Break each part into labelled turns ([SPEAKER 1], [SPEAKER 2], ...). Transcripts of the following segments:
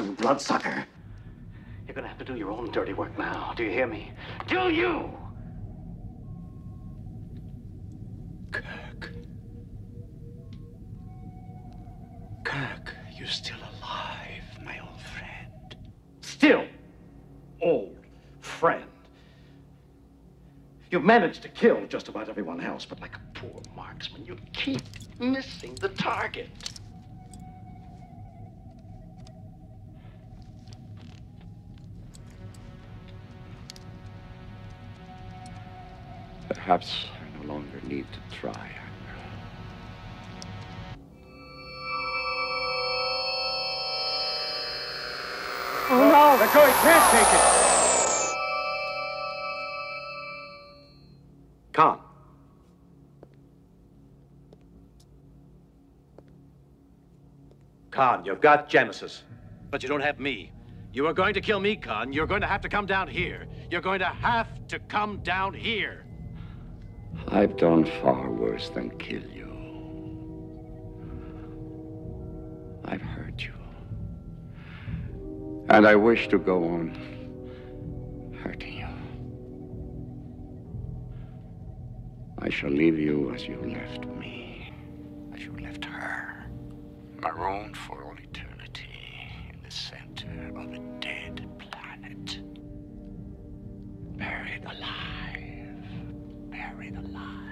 [SPEAKER 1] you bloodsucker. You're gonna have to do your own dirty work now. Do you hear me? Do you?
[SPEAKER 2] Kirk. Kirk, you're still alive, my old friend.
[SPEAKER 1] Still, old friend. You've managed to kill just about everyone else, but like a poor marksman, you keep missing the target.
[SPEAKER 2] Perhaps I no longer need to try,
[SPEAKER 1] Oh no, the Joey can't take it! Khan.
[SPEAKER 3] Khan, you've got Genesis, but you don't have me. You are going to kill me, Khan. You're going to have to come down here. You're going to have to come down here.
[SPEAKER 2] I've done far worse than kill you. I've hurt you. And I wish to go on hurting you. I shall leave you as you left me, as you left her, marooned for all eternity in the center of a dead planet. Buried alive, buried alive.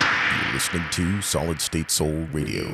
[SPEAKER 4] You're listening to Solid State Soul Radio.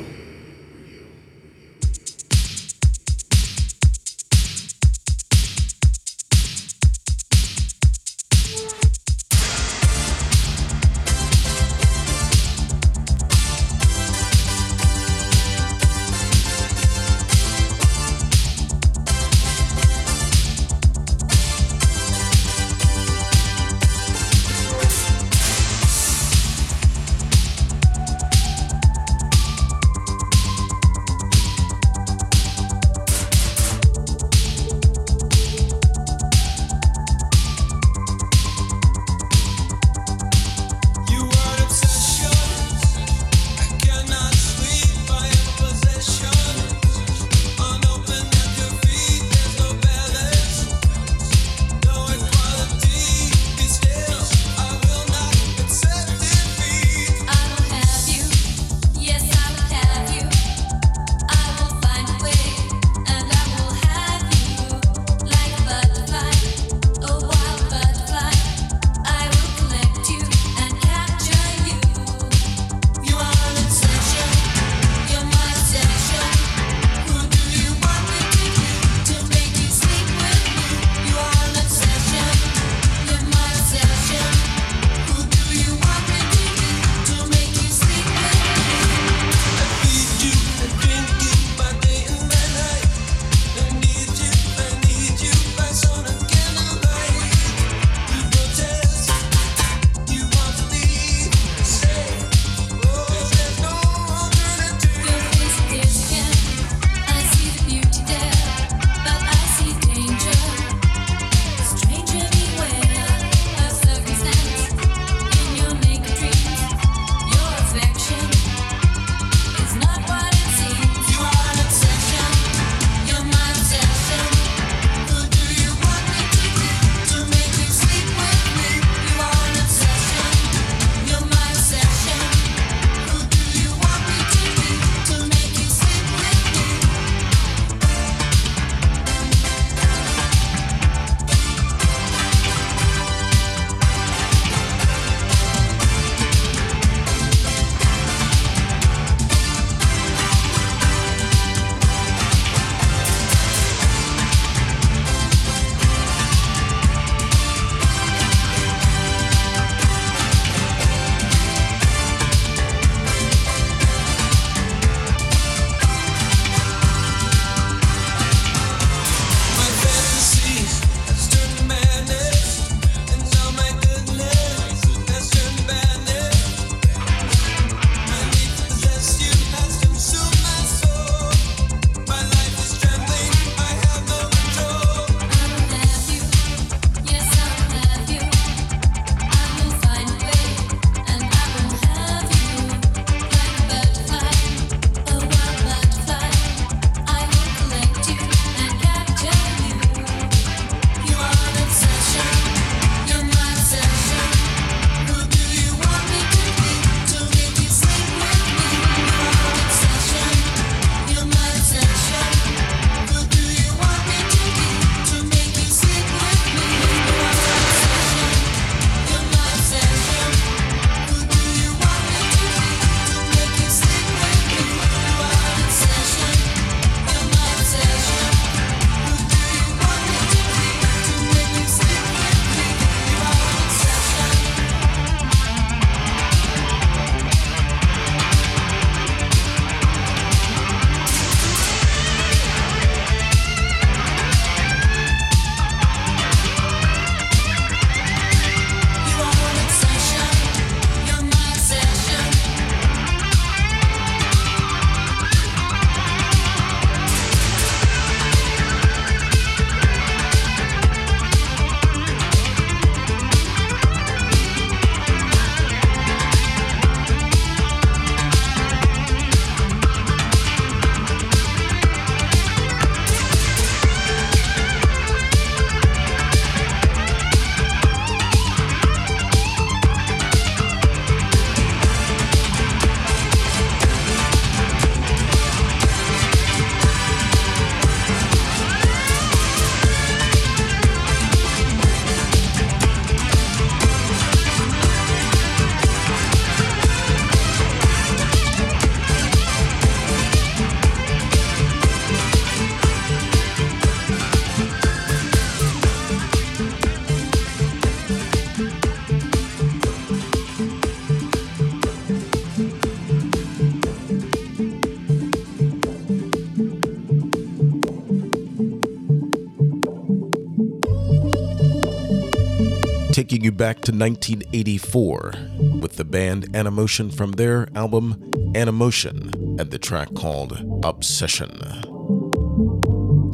[SPEAKER 4] Taking you back to 1984 with the band Animotion from their album Animotion and the track called Obsession.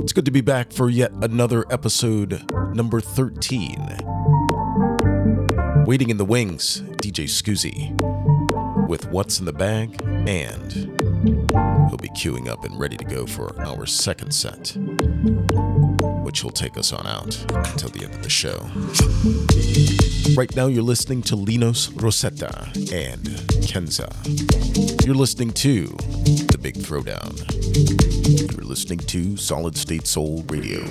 [SPEAKER 4] It's good to be back for yet another episode, number 13. Waiting in the wings, DJ Scoozy with What's in the Bag, and he'll be queuing up and ready to go for our second set, which will take us on out until the end of the show. Right now, you're listening to Linos Rosetta and Kenza. You're listening to The Big Throwdown. You're listening to Solid State Soul Radio.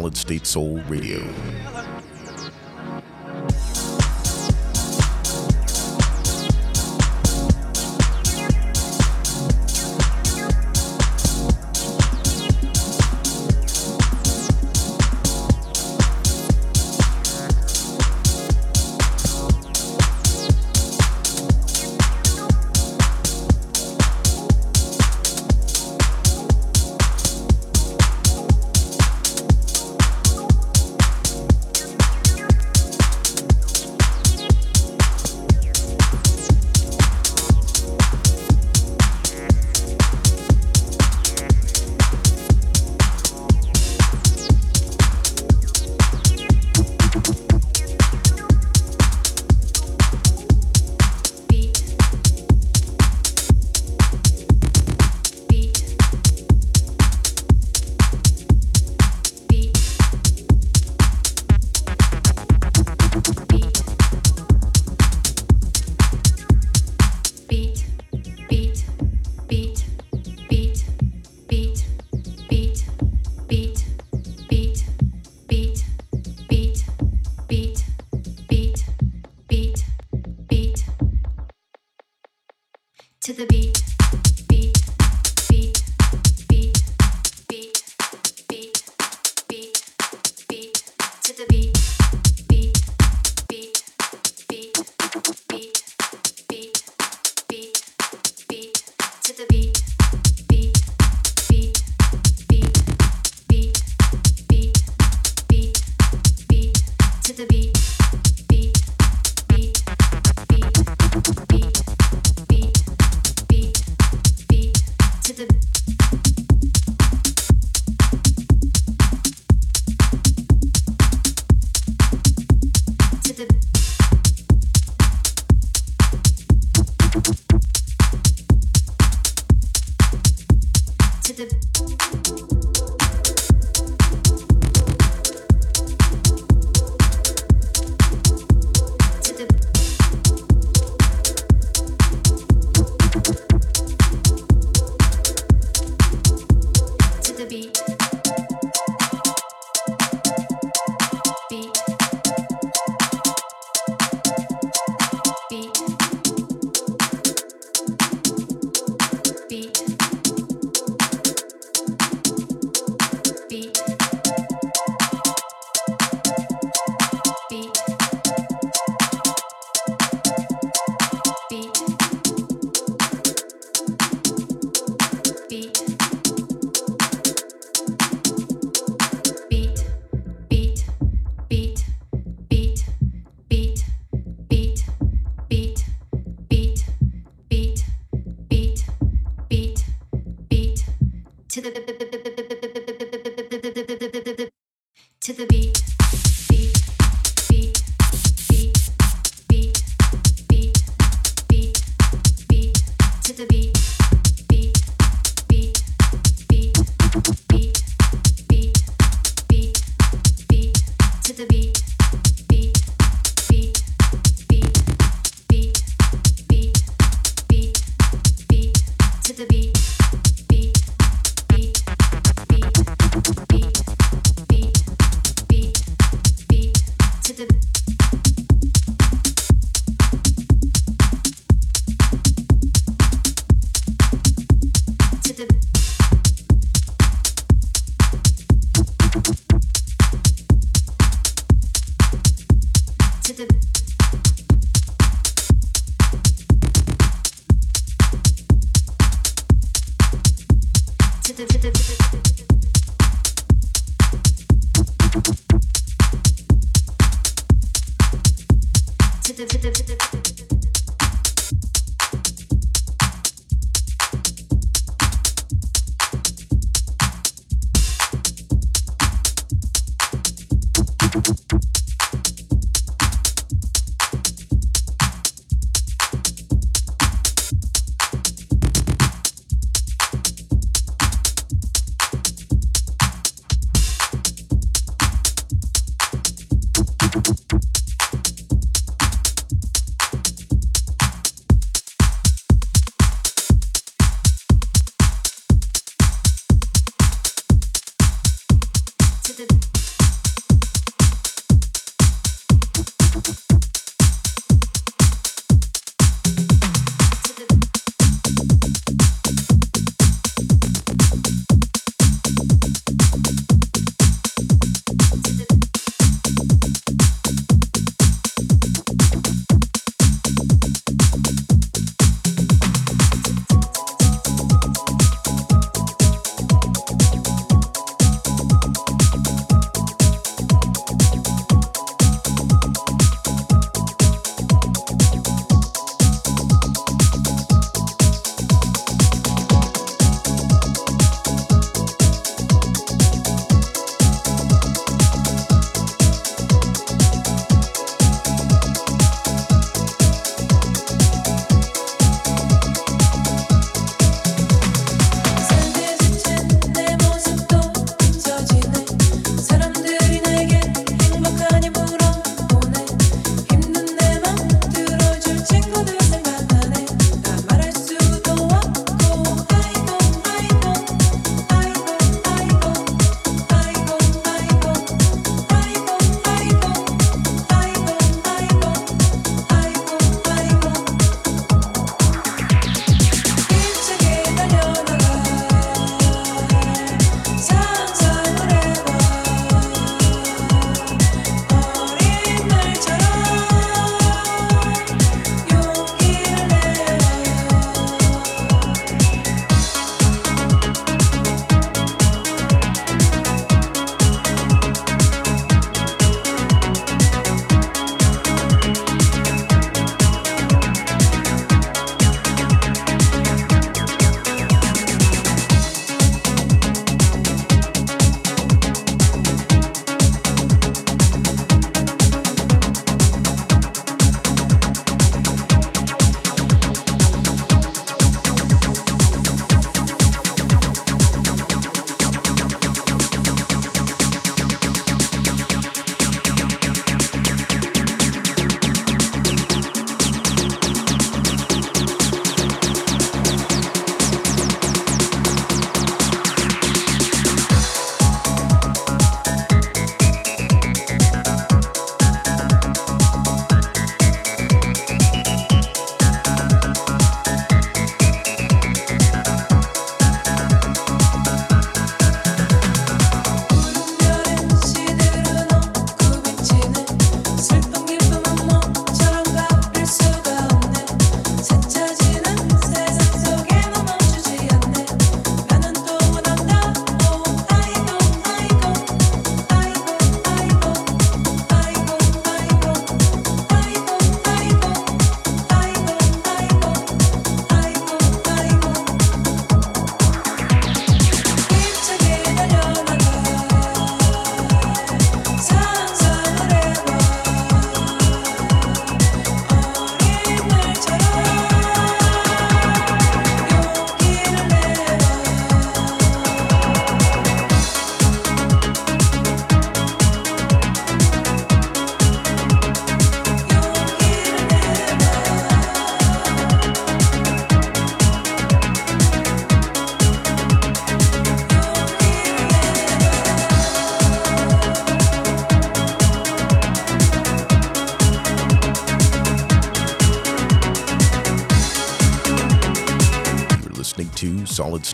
[SPEAKER 4] Solid State Soul Radio.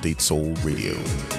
[SPEAKER 5] State Soul Radio.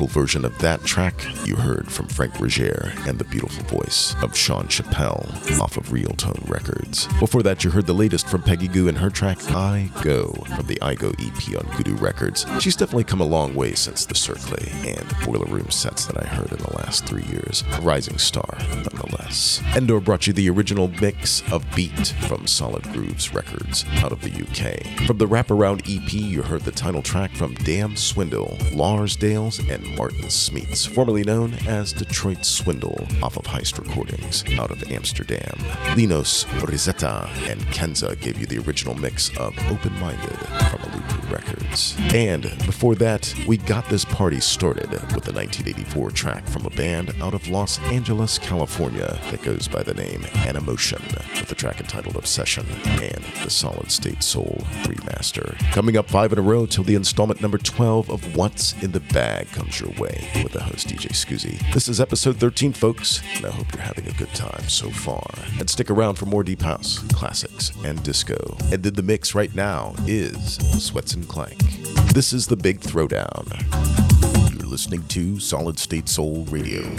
[SPEAKER 5] Vocal version of that track you heard from Franck Roger and the beautiful voice of Shawn Chappelle off of Real Tone Records. Before that, you heard the latest from Peggy Gou and her track I Go from the I Go EP on Gudu Records. She's definitely come a long way since the Cercle and Boiler Room sets that I heard in the last three years. A rising star, nonetheless. Endor brought you the original mix of Beat from Solid Grooves Records out of the UK. From the Wraparound EP, you heard the title track from
[SPEAKER 4] Dam Swindle, Lars Dales, and Martin Smeets, formerly known as Detroit Swindle, off of Heist Recordings out of Amsterdam. Linos, Rosetta, and Kenza gave you the original mix of Open Minded from Records. And before that, we got this party started with a 1984 track from a band out of Los Angeles, California that goes by the name Animotion, with the track entitled Obsession and the Solid State Soul Coming up five in a row till the installment number 12 of What's in the Bag comes your way with the host DJ Scoozy. This is episode 13, folks, and I hope you're having a good time so far. And stick around for more deep house, classics, and disco. And then the mix right now is Sweatson Klank. This is the Big Throwdown. You're listening to Solid State Soul Radio.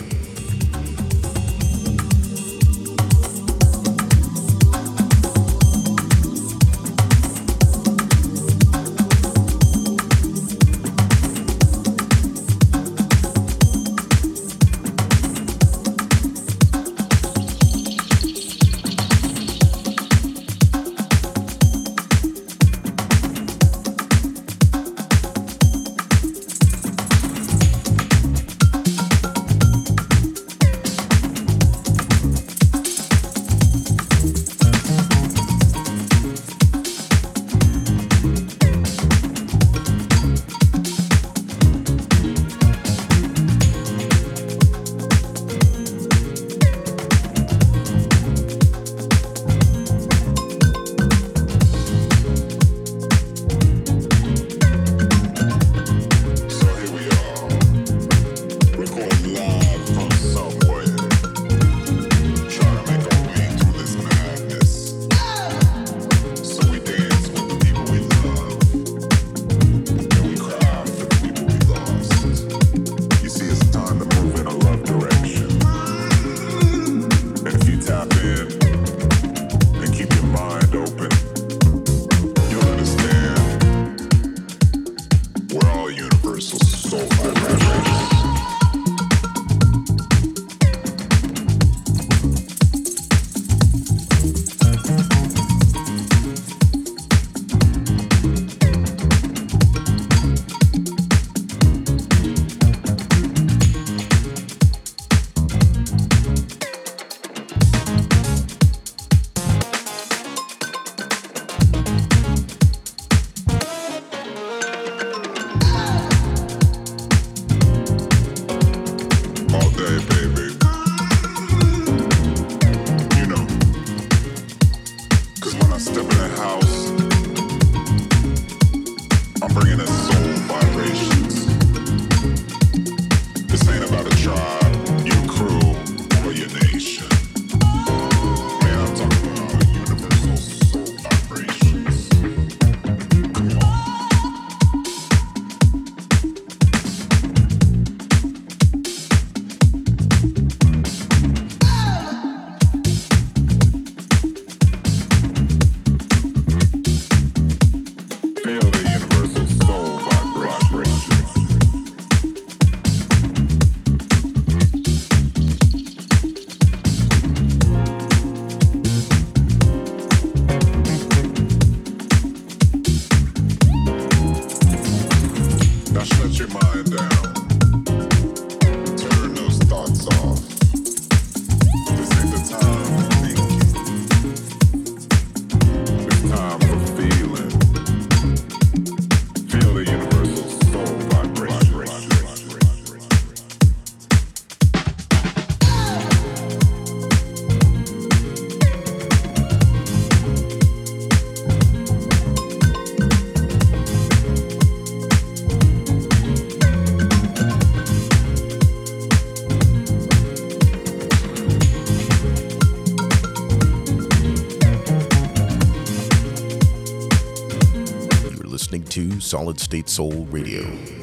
[SPEAKER 4] Solid State Soul Radio.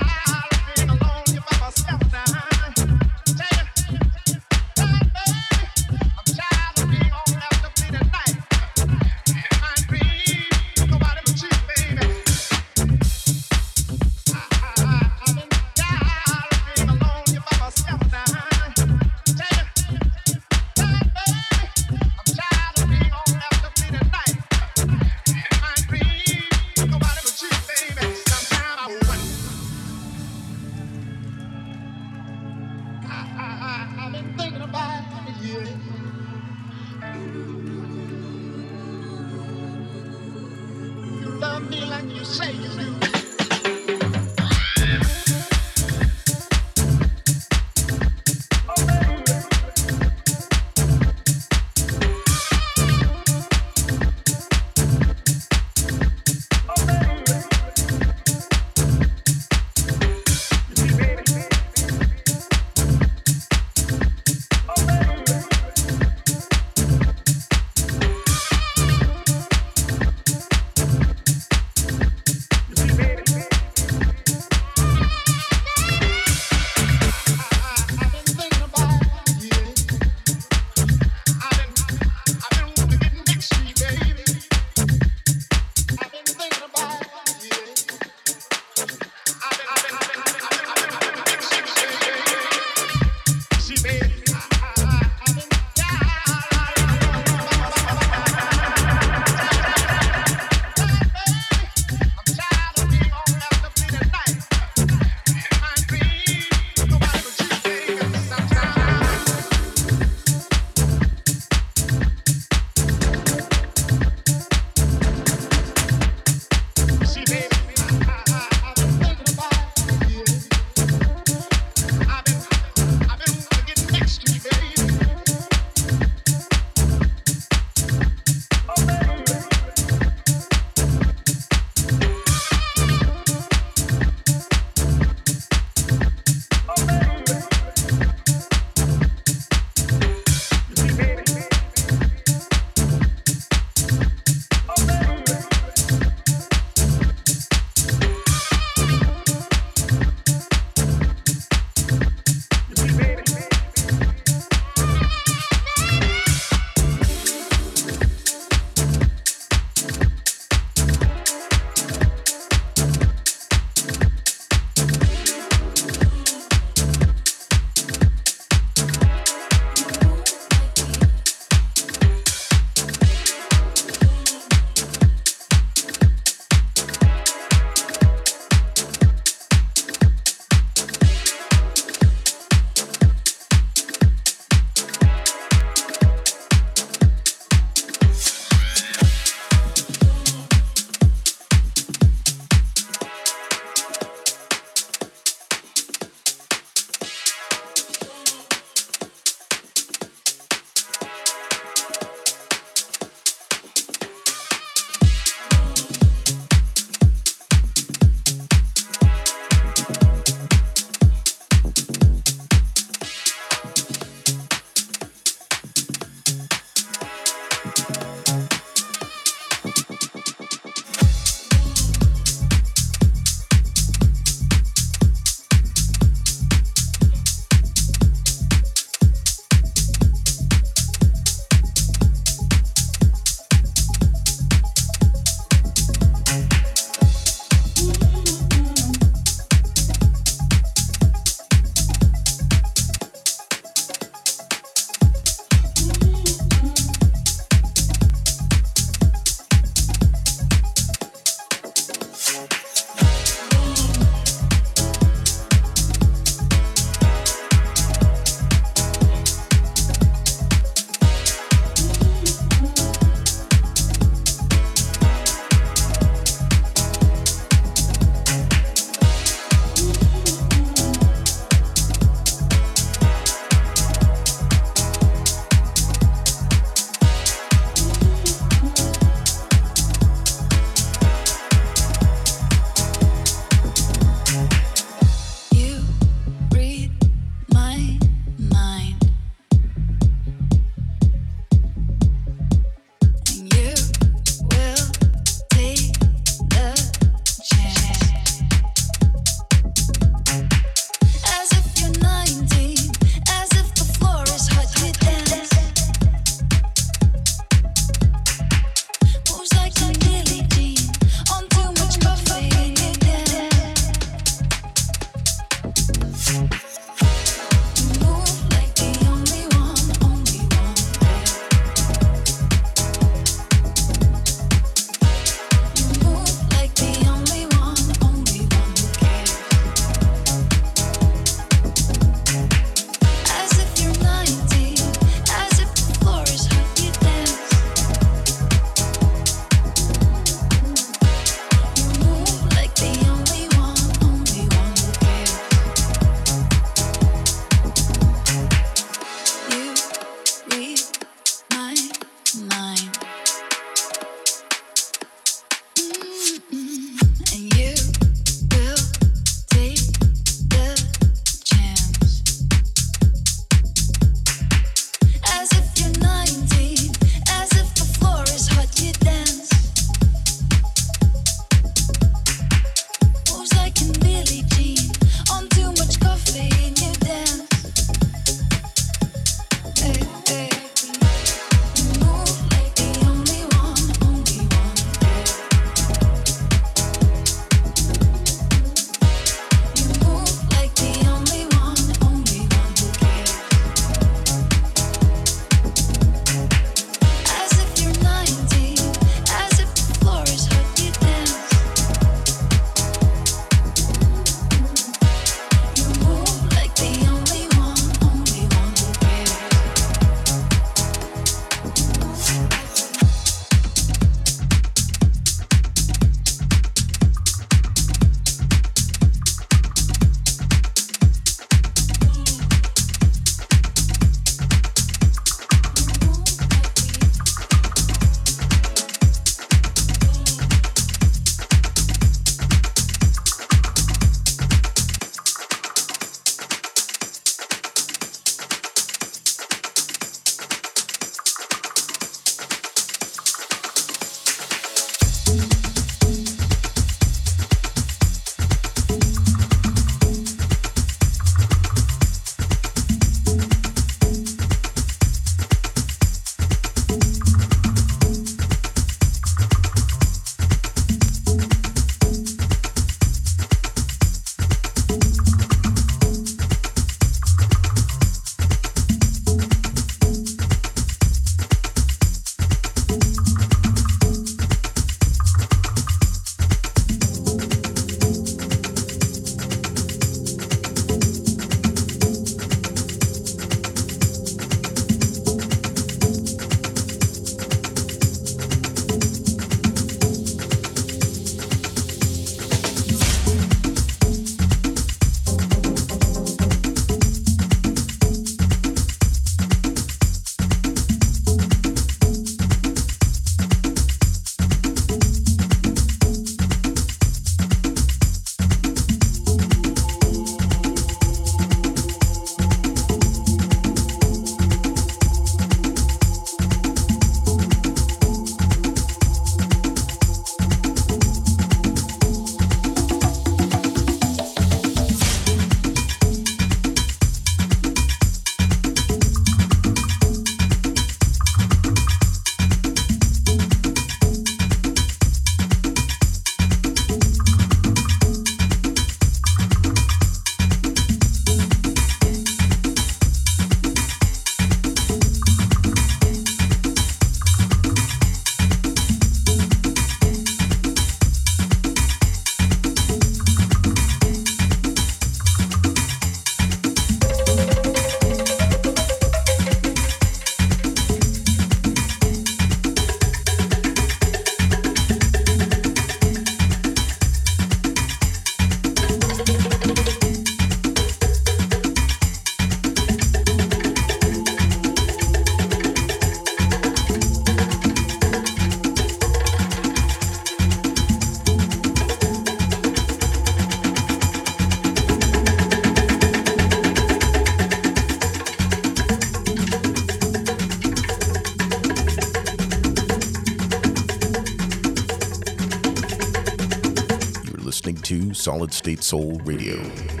[SPEAKER 6] State Soul Radio.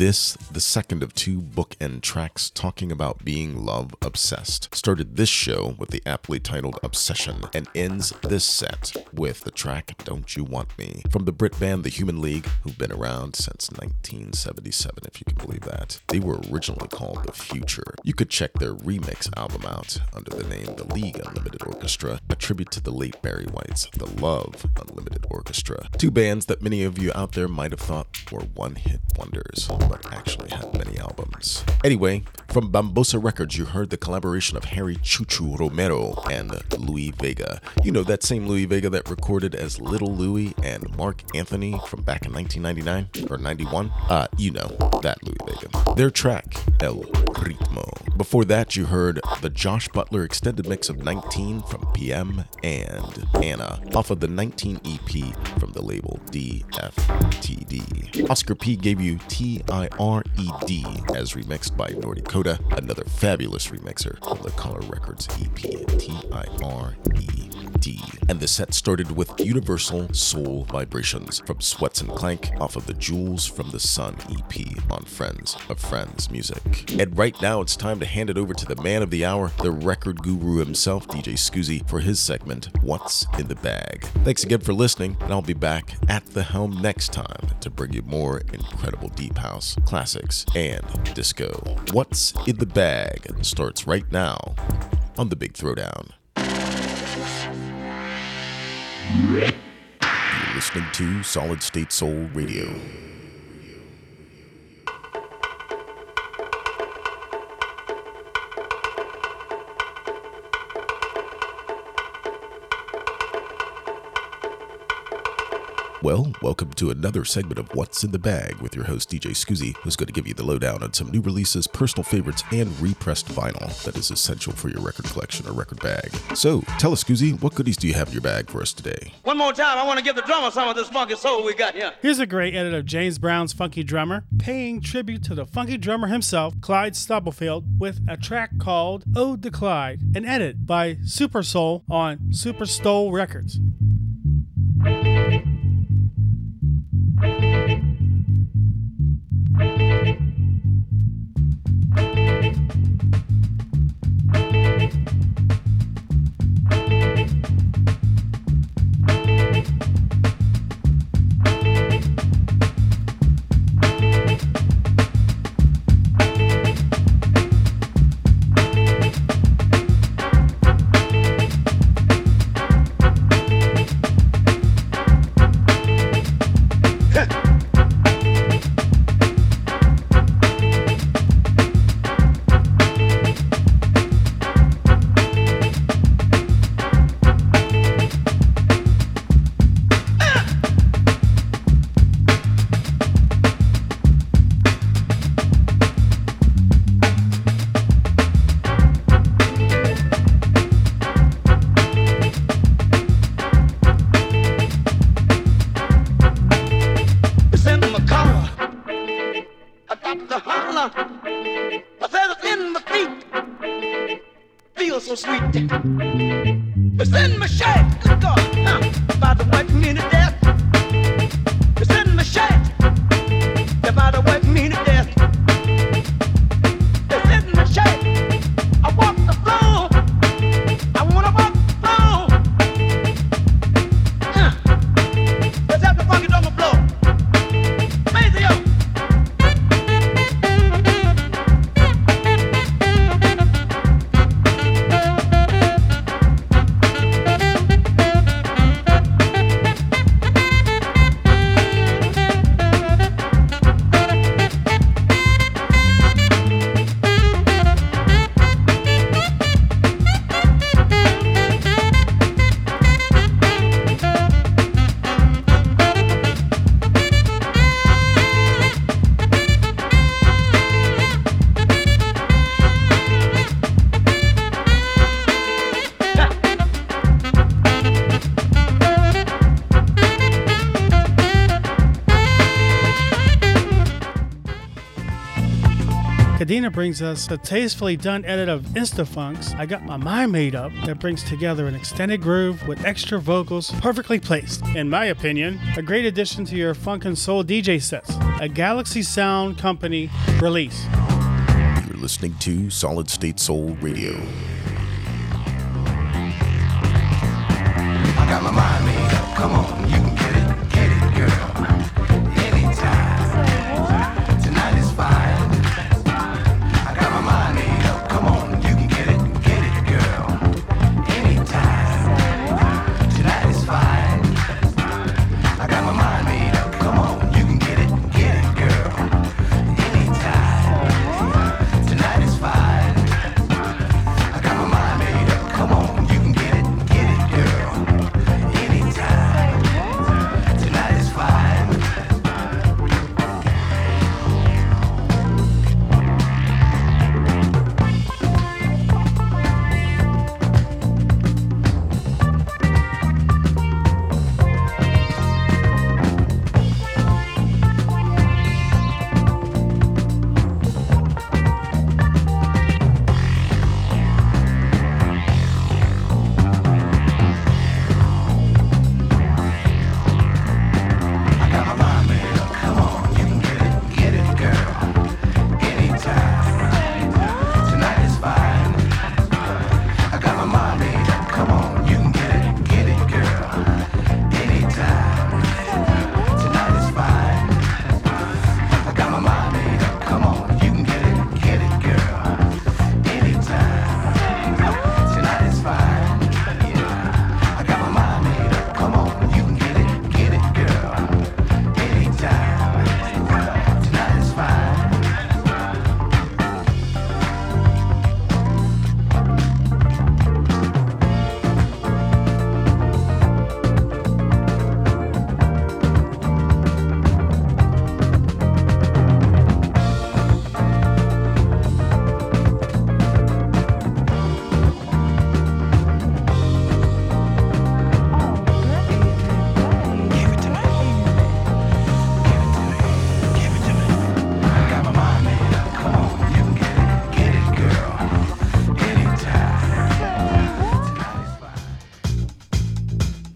[SPEAKER 4] This, the second of two bookend tracks talking about being love obsessed, started this show with the aptly titled Obsession and ends this set with the track Don't You Want Me from the Brit band The Human League, who've been around since 1977, if you can believe that. They were originally called The Future. You could check their remix album out under the name The League Unlimited Orchestra, a tribute to the late Barry White's The Love Unlimited Orchestra. Two bands that many of you out there might have thought were one hit wonders, but actually had many albums. Anyway, from Bambossa Records, you heard the collaboration of Harry Choo Choo Romero and Louis Vega. You know, that same Louis Vega that recorded as Little Louis and Marc Anthony from back in 1999 or 91? Uh, you know, that Louis Vega. Their track, El Ritmo. Before that, you heard the Josh Butler extended mix of 19 from Piem and Anna off of the 19 EP from the label DFTD. Oscar P gave you T-I-R-E-D as remixed by Norty another fabulous remixer from the Kolour Records EP T-I-R-E-D. And the set started with Universal Soul Vibrations from Sweatson Klank off of the Jewels from the Sun EP on Friends of Friends Music. And right now it's time to hand it over to the man of the hour, the record guru himself, DJ Scoozy, for his segment, What's in the Bag. Thanks again for listening, and I'll be back at the helm next time to bring you more incredible deep house, classics, and disco. What's in the Bag starts right now on the Big Throwdown. You're listening to Solid State Soul Radio. Well, welcome to another segment of What's in the Bag with your host DJ Scoozy, who's going to give you the lowdown on some new releases, personal favorites, and repressed vinyl that is essential for your record collection or record bag. So, tell us, Scoozy, what goodies do you have in your bag for us today?
[SPEAKER 7] One more time, I want to give the drummer some of this funky soul we got here.
[SPEAKER 8] Here's a great edit of James Brown's Funky Drummer, paying tribute to the funky drummer himself, Clyde Stubblefield, with a track called Ode to Clyde, an edit by Soopasoul on Soopastole Records.
[SPEAKER 7] Bye.
[SPEAKER 8] Kadena brings us a tastefully done edit of Instant Funk's, I Got My Mind Made Up, that brings together an extended groove with extra vocals perfectly placed. In my opinion, a great addition to your funk and soul DJ sets. A Galaxy Sound Company release.
[SPEAKER 4] You're listening to Solid State Soul Radio.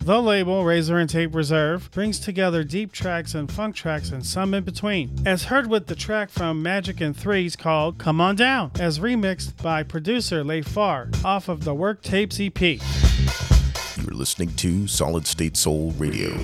[SPEAKER 8] The label, Razor and Tape Reserve, brings together deep tracks and funk tracks and some in between. As heard with the track from Magic In Threes called Come On Down, as remixed by producer Lay-Far off of the Work Tapes EP.
[SPEAKER 4] You're listening to Solid State Soul Radio.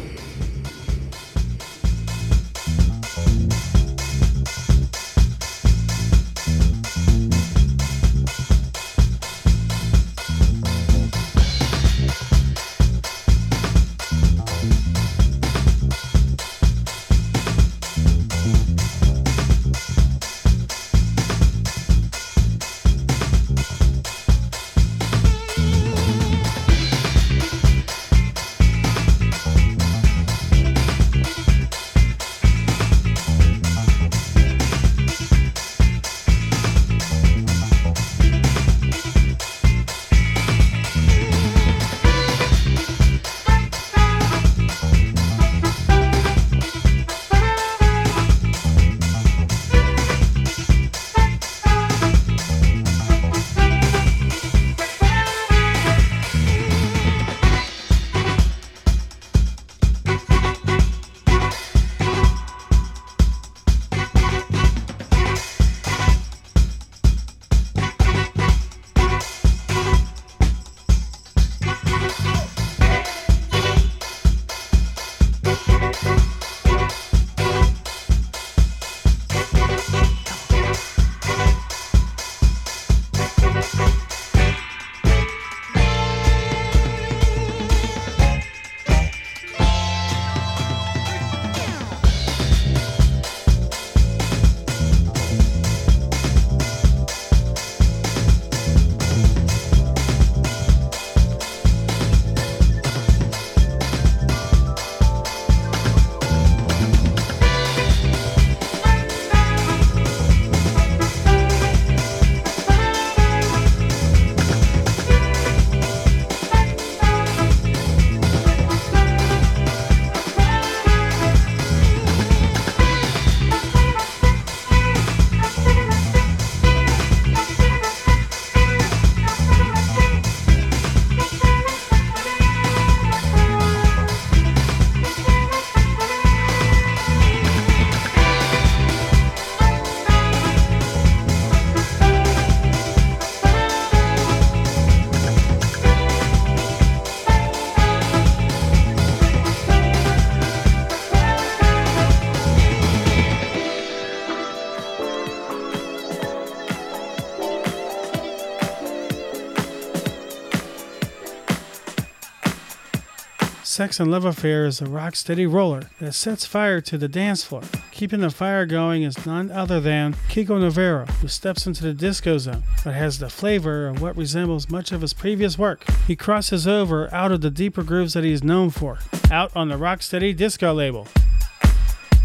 [SPEAKER 8] Sex and love affair is a rock steady roller that sets fire to the dance floor. Keeping the fire going is none other than Kiko Navarro, who steps into the disco zone but has the flavor of what resembles much of his previous work. He crosses over out of the deeper grooves that he's known for, out on the Rocksteady Disco label.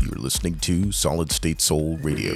[SPEAKER 4] You're listening to Solid State Soul Radio.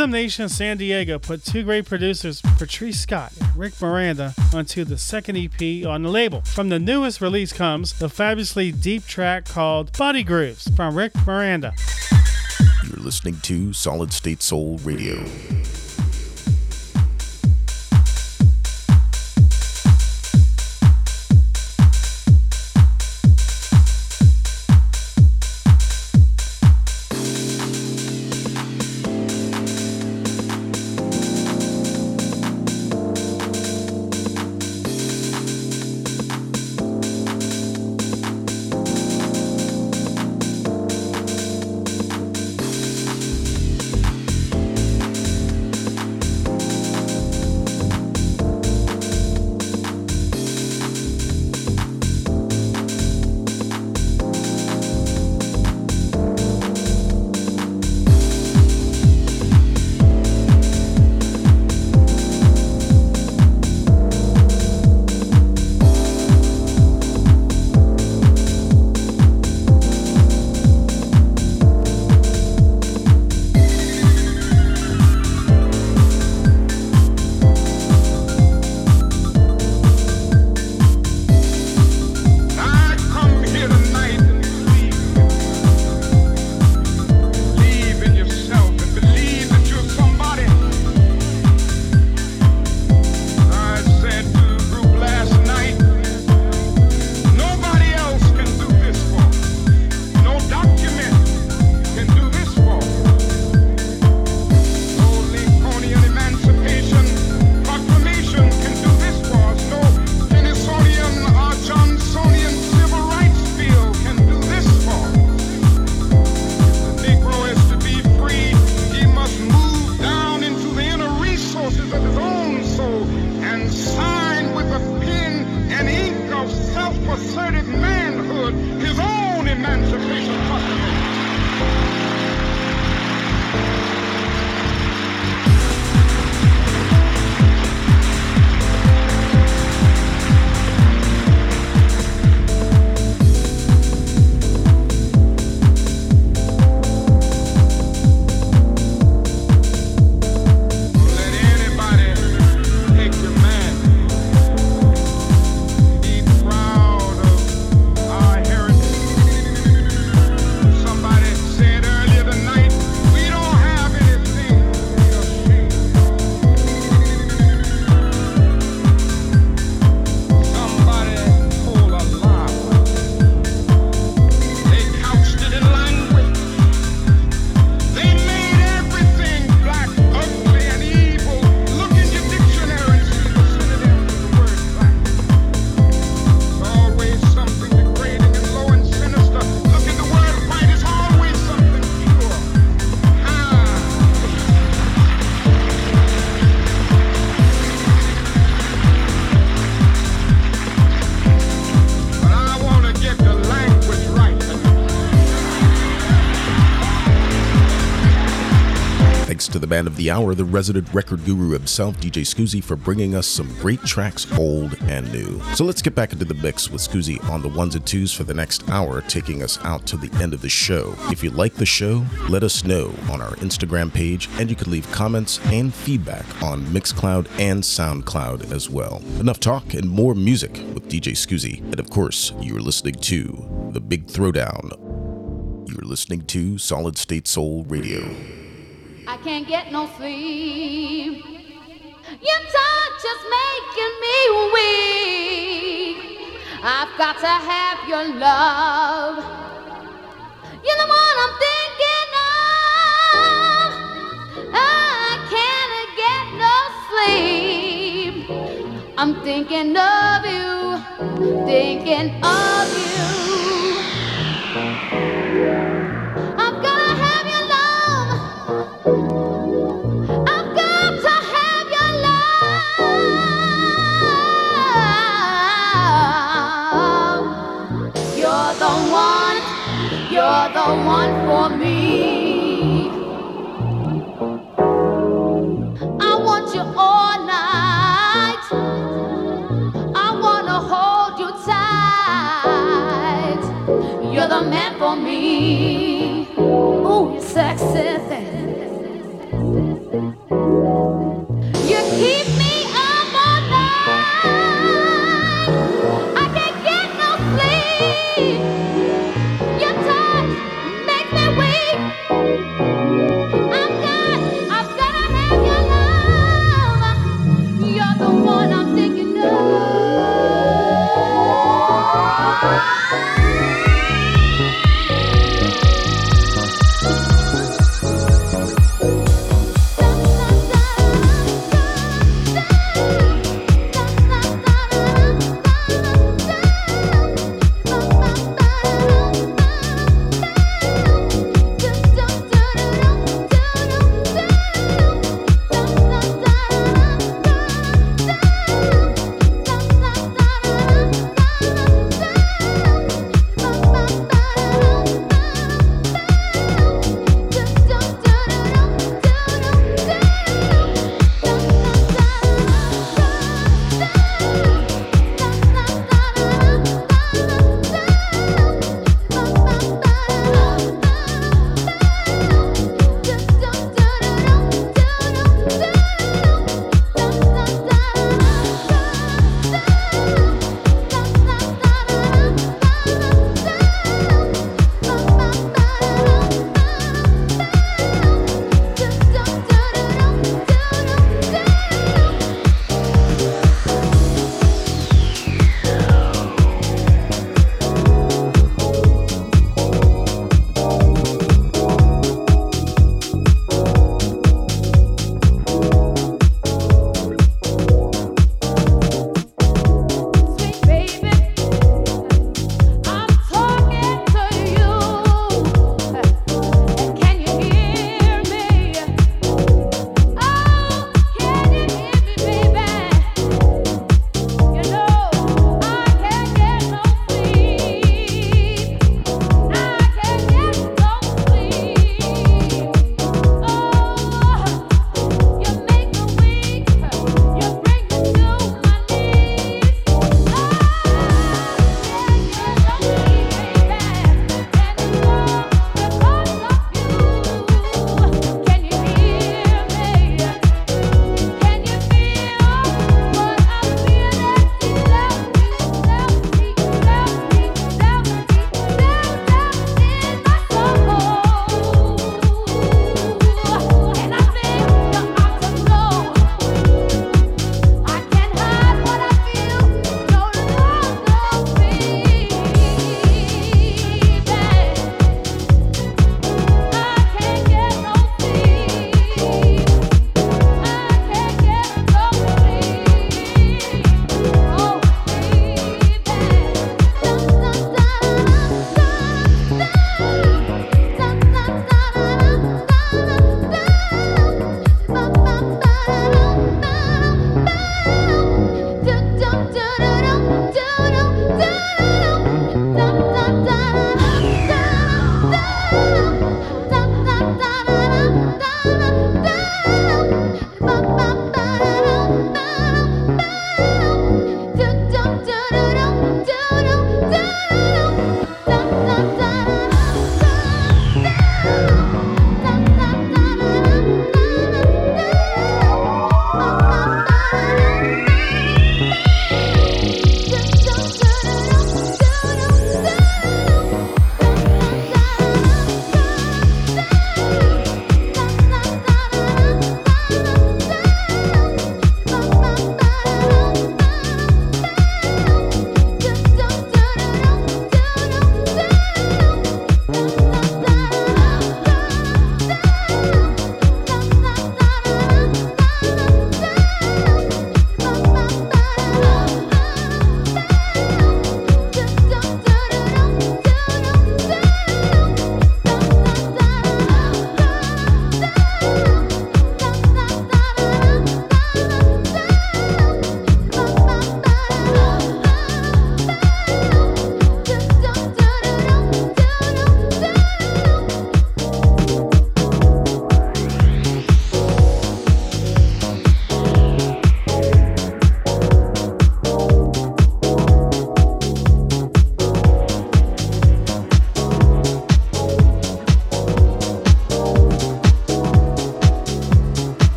[SPEAKER 8] Rhythm Nation San Diego put two great producers, Patrice Scott and Rick Miranda, onto the second EP on the label. From the newest release comes the fabulously deep track called Body Grooves from Rick Miranda.
[SPEAKER 4] You're listening to Solid State Soul Radio.
[SPEAKER 9] asserted manhood, his own emancipation. Of the
[SPEAKER 4] hour, the resident record guru himself, DJ Scoozy, for bringing us some great tracks, old and new. So let's get back into the mix with Scoozy on the ones and twos for the next hour, taking us out to the end of the show. If you like the show, let us know on our Instagram page, and you can leave comments and feedback on Mixcloud and Soundcloud as well. Enough talk and more music with DJ Scoozy. And of course, you're listening to The Big Throwdown. You're listening to Solid State Soul Radio.
[SPEAKER 10] I can't get no sleep. Your touch is making me weak. I've got to have your love. You're the one I'm thinking of. Ah, I can't get no sleep. I'm thinking of you, thinking of you. Me.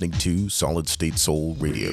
[SPEAKER 4] Listening to Solid State Soul Radio.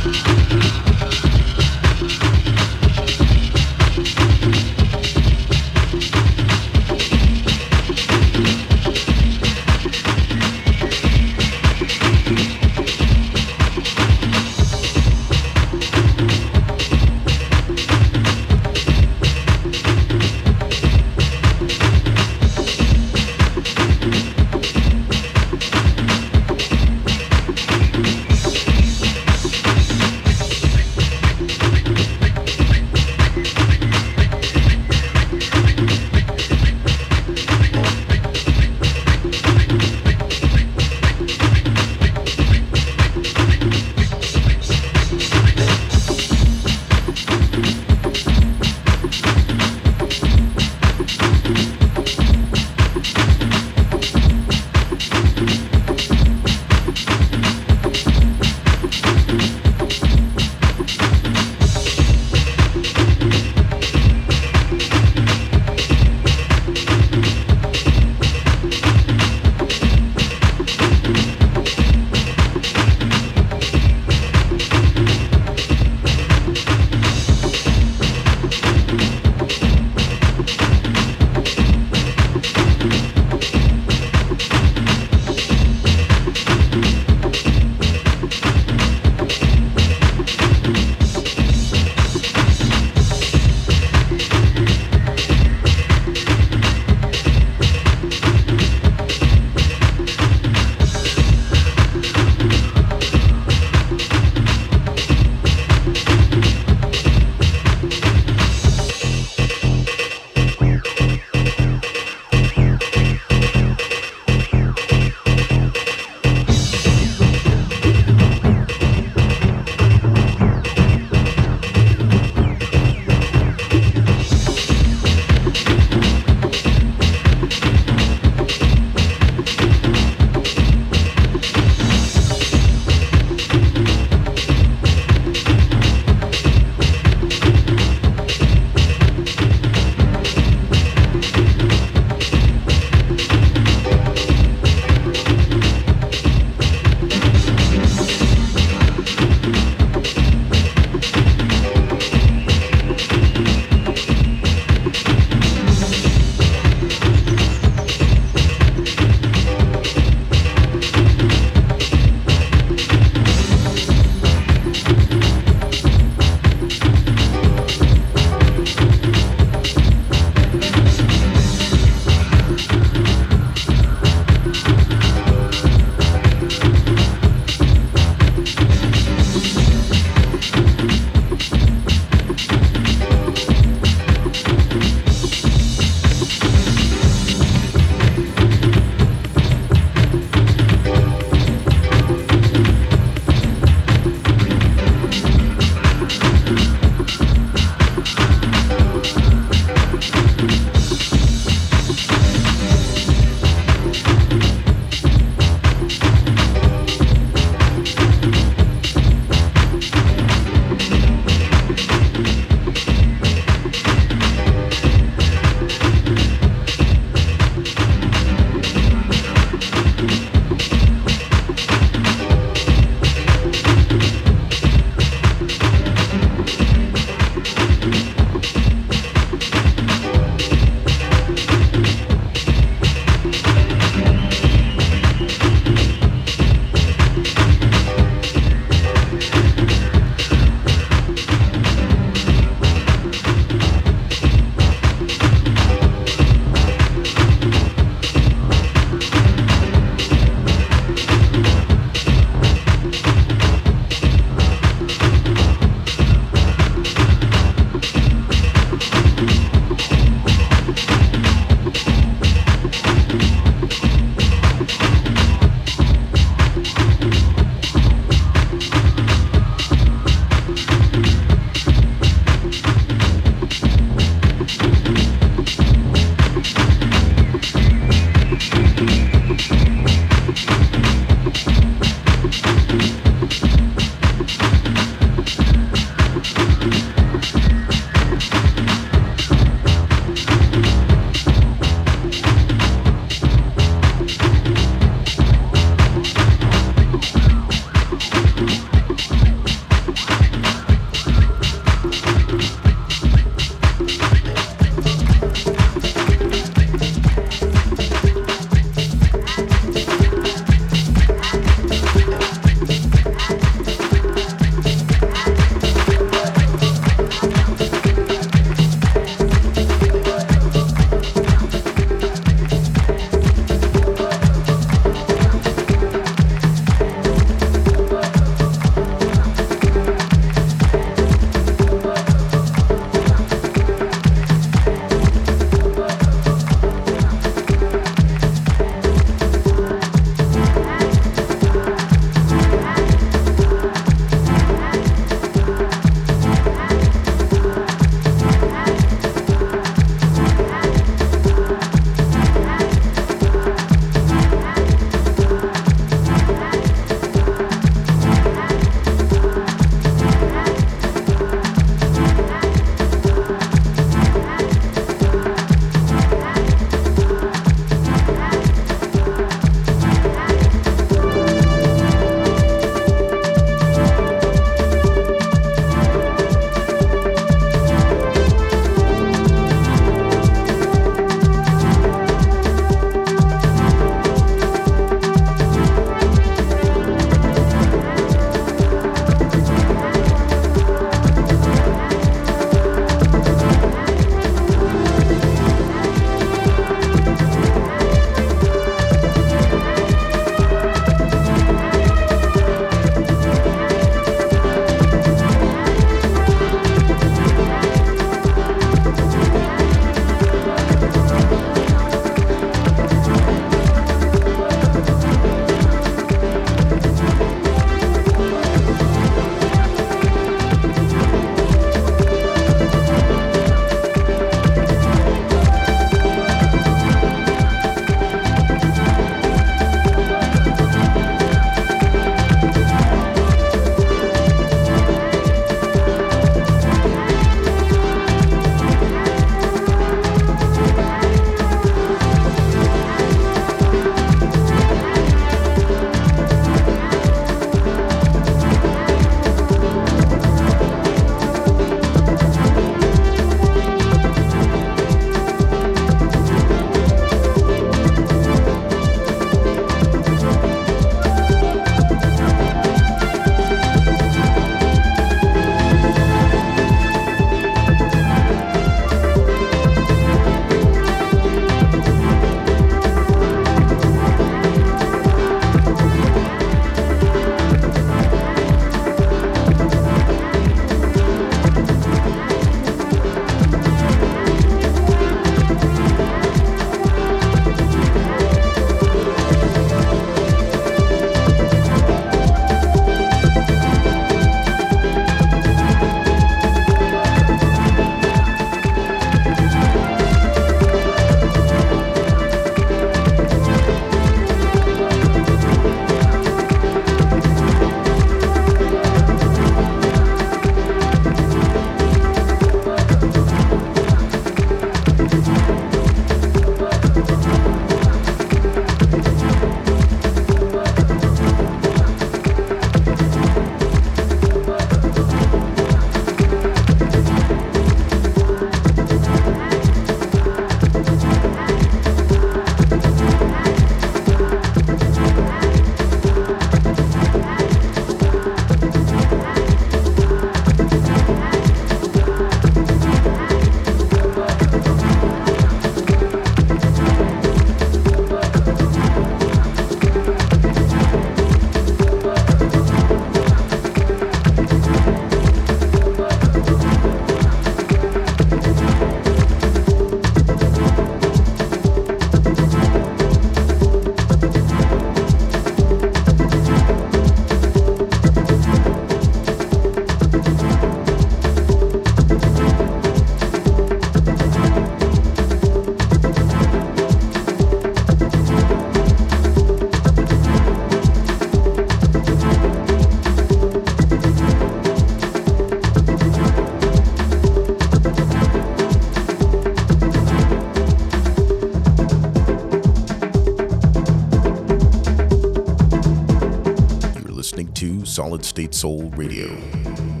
[SPEAKER 4] Solid State Soul Radio.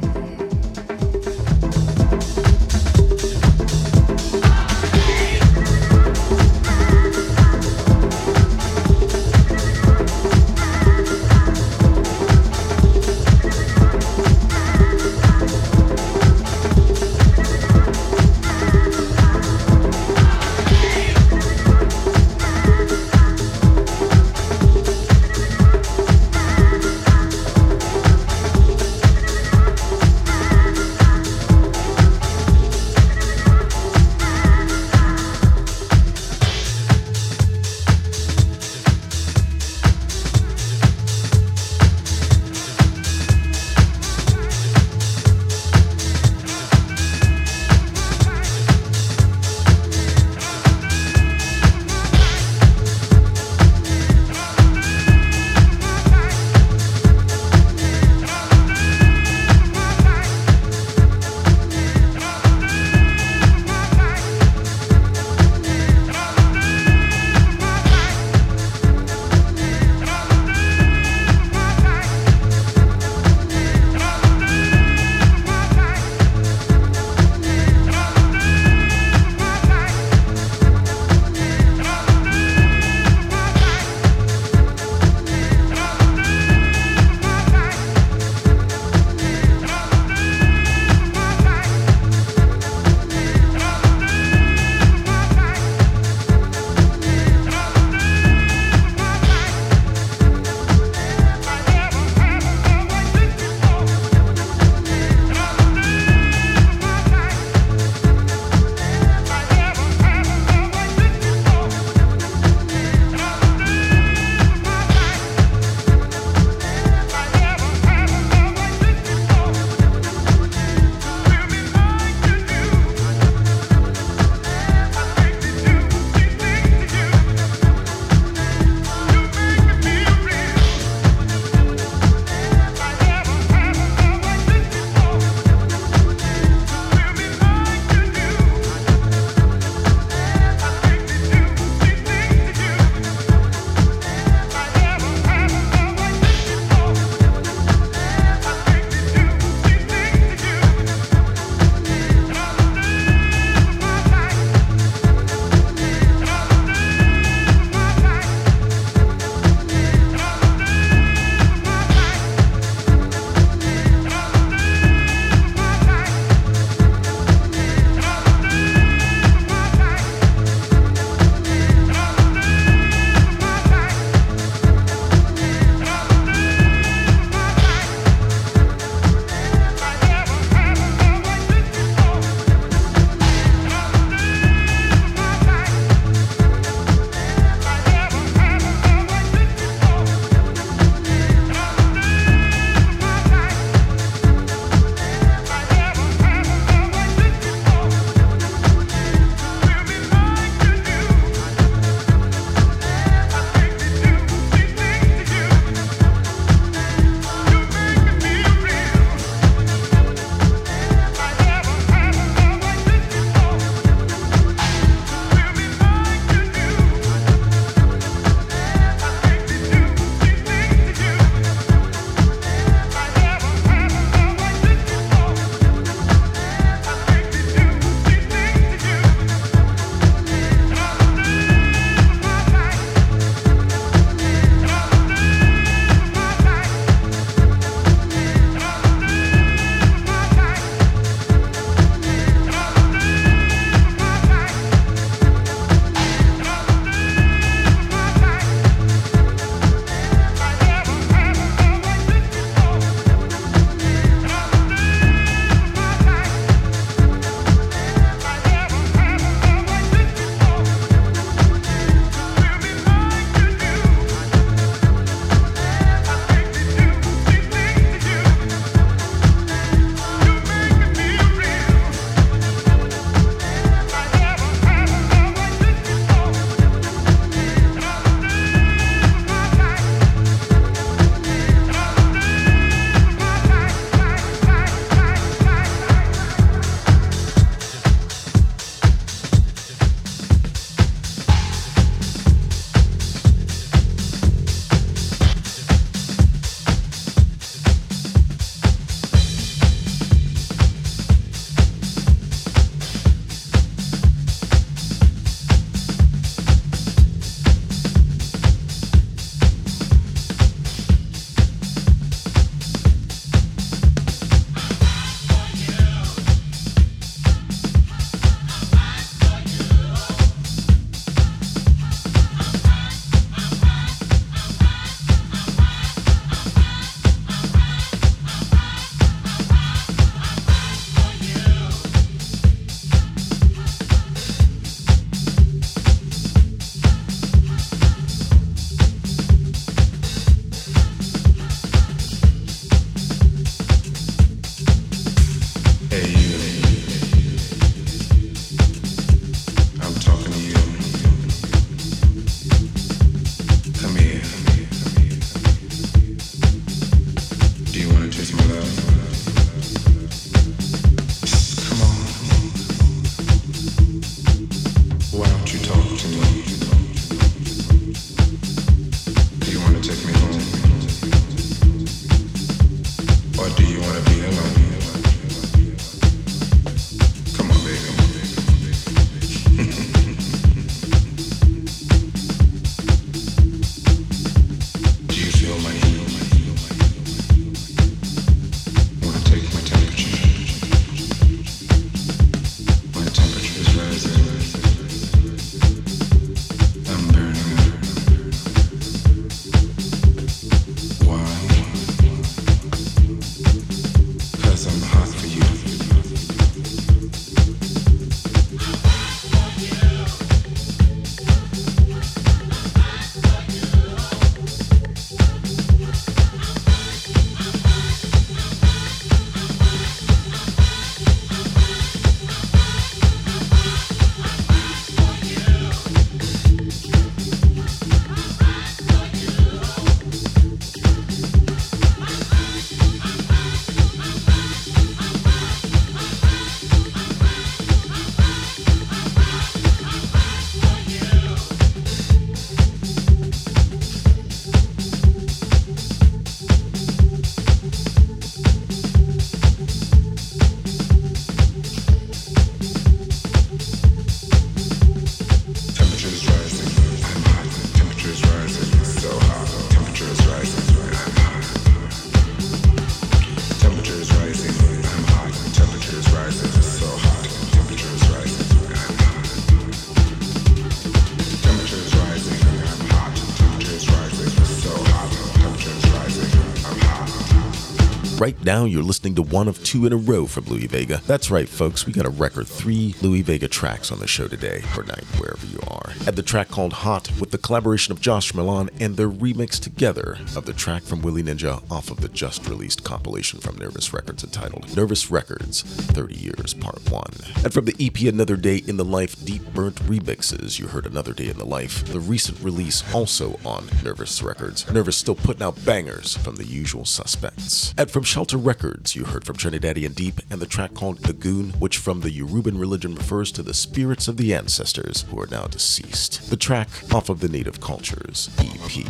[SPEAKER 4] Now, you're listening to one of two in a row from Louis Vega. That's right, folks. We got a record three Louis Vega tracks on the show today, or night, wherever you And the track called Hot, with the collaboration of Josh Milan and their remix together of the track from Willie Ninja off of the just released compilation from Nervous Records entitled Nervous Records 30 Years Part 1. And from the EP Another Day in the Life Deep Burnt Remixes, you heard Another Day in the Life, the recent release also on Nervous Records. Nervous still putting out bangers from the usual suspects. And from Shelter Records, you heard from Trinidadian Deep and the track called The Goon, which from the Yoruban religion refers to the spirits of the ancestors who are now deceased. The track off of the Native Cultures EP.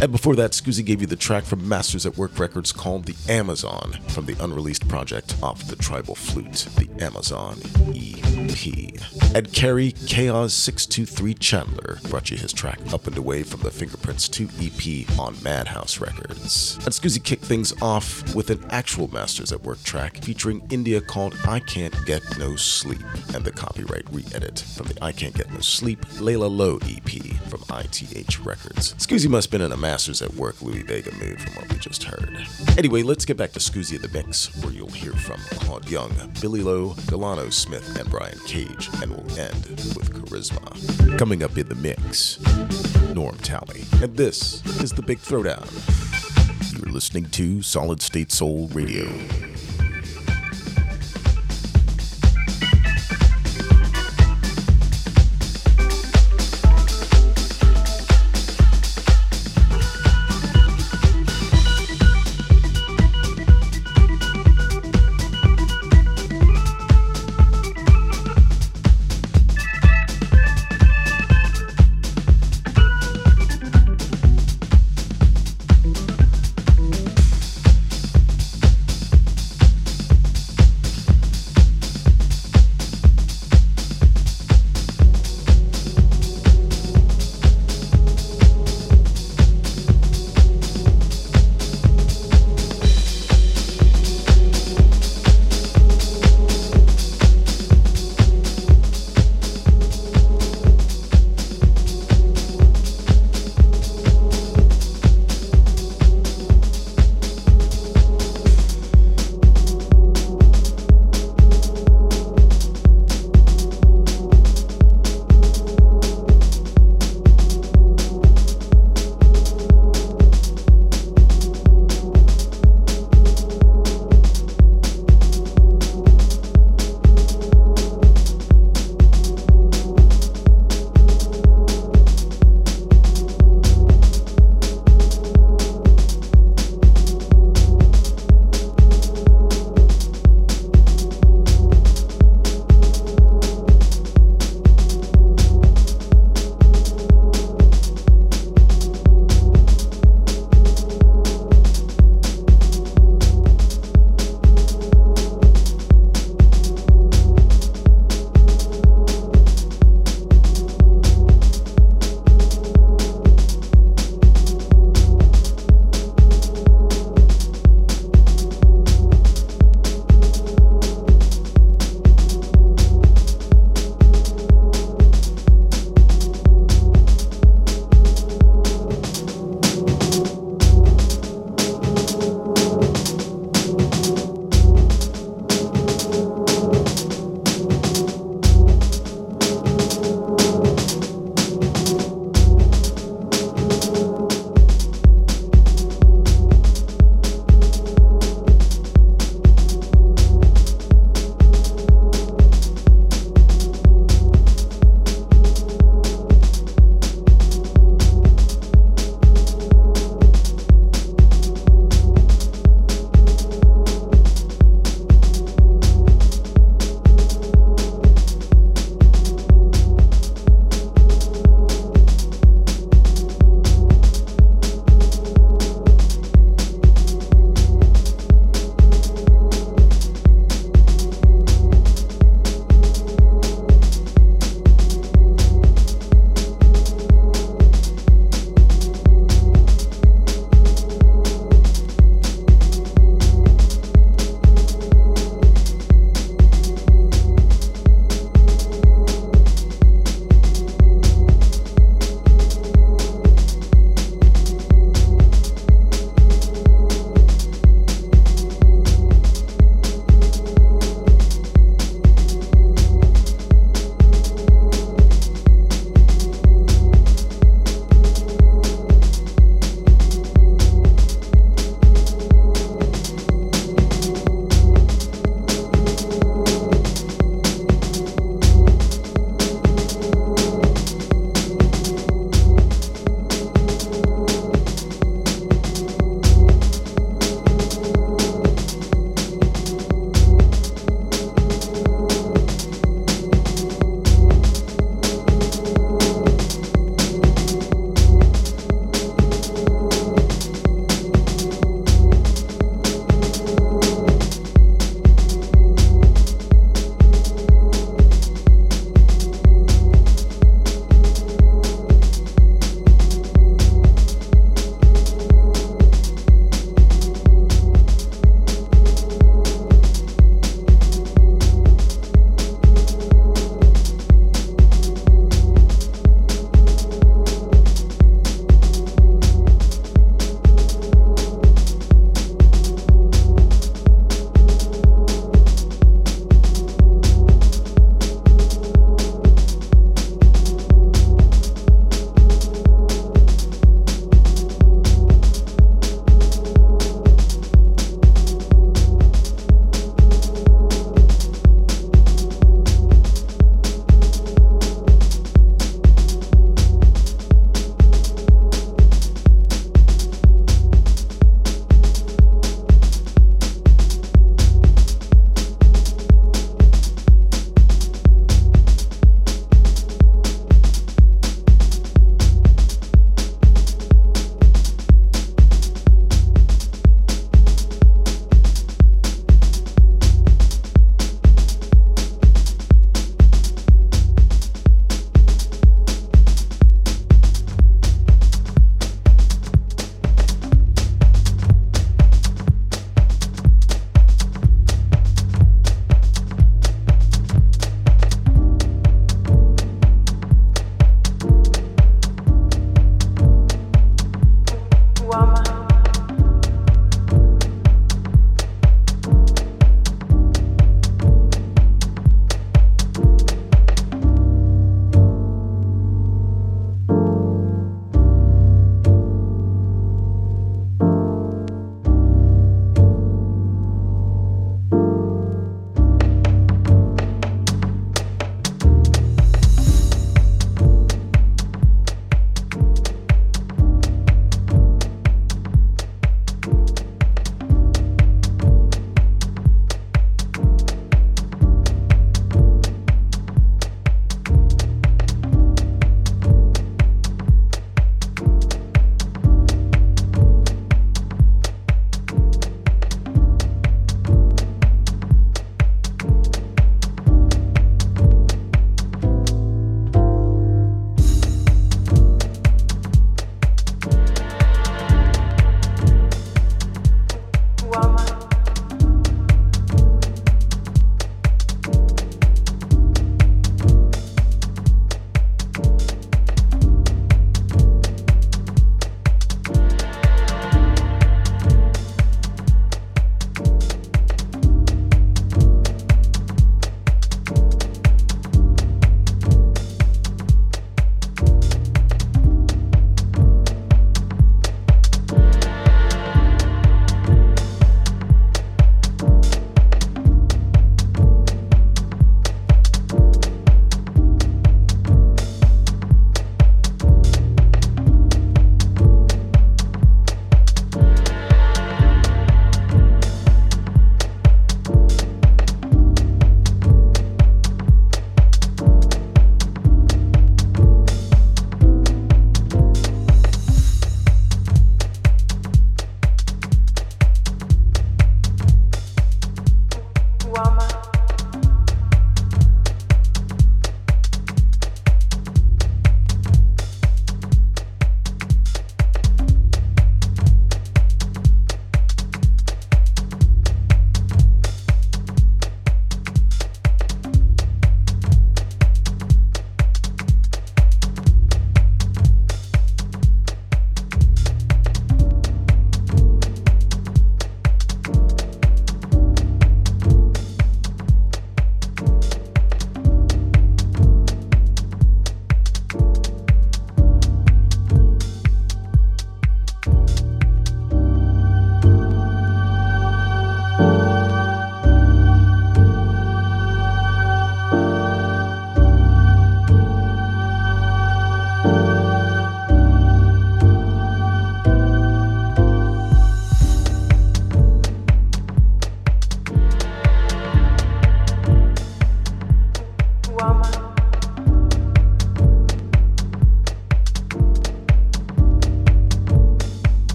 [SPEAKER 4] And before that, Scoozy gave you the track from Masters at Work Records called The Amazon from the unreleased project off the Tribal Flute, The Amazon EP. And Kerri Kaoz 623 Chandler brought you his track Up and Away from the Fingerprints 2 EP on Madhouse Records. And Scoozy kicked things off with an actual Masters at Work track featuring India called I Can't Get No Sleep and the copyright re edit from the I Can't Get No Sleep Layla Low EP from ITH Records. Scoozy must have been in a Masters at Work Louis Vega mood from what we just heard. Anyway, let's get back to Scoozy in the Mix, where you'll hear from Claude Young, Billy Lowe, Delano Smith, and Brian Cage, and we'll end with Charisma. Coming up in the mix, Norm Talley. And this is the Big Throwdown. You're listening to Solid State Soul Radio.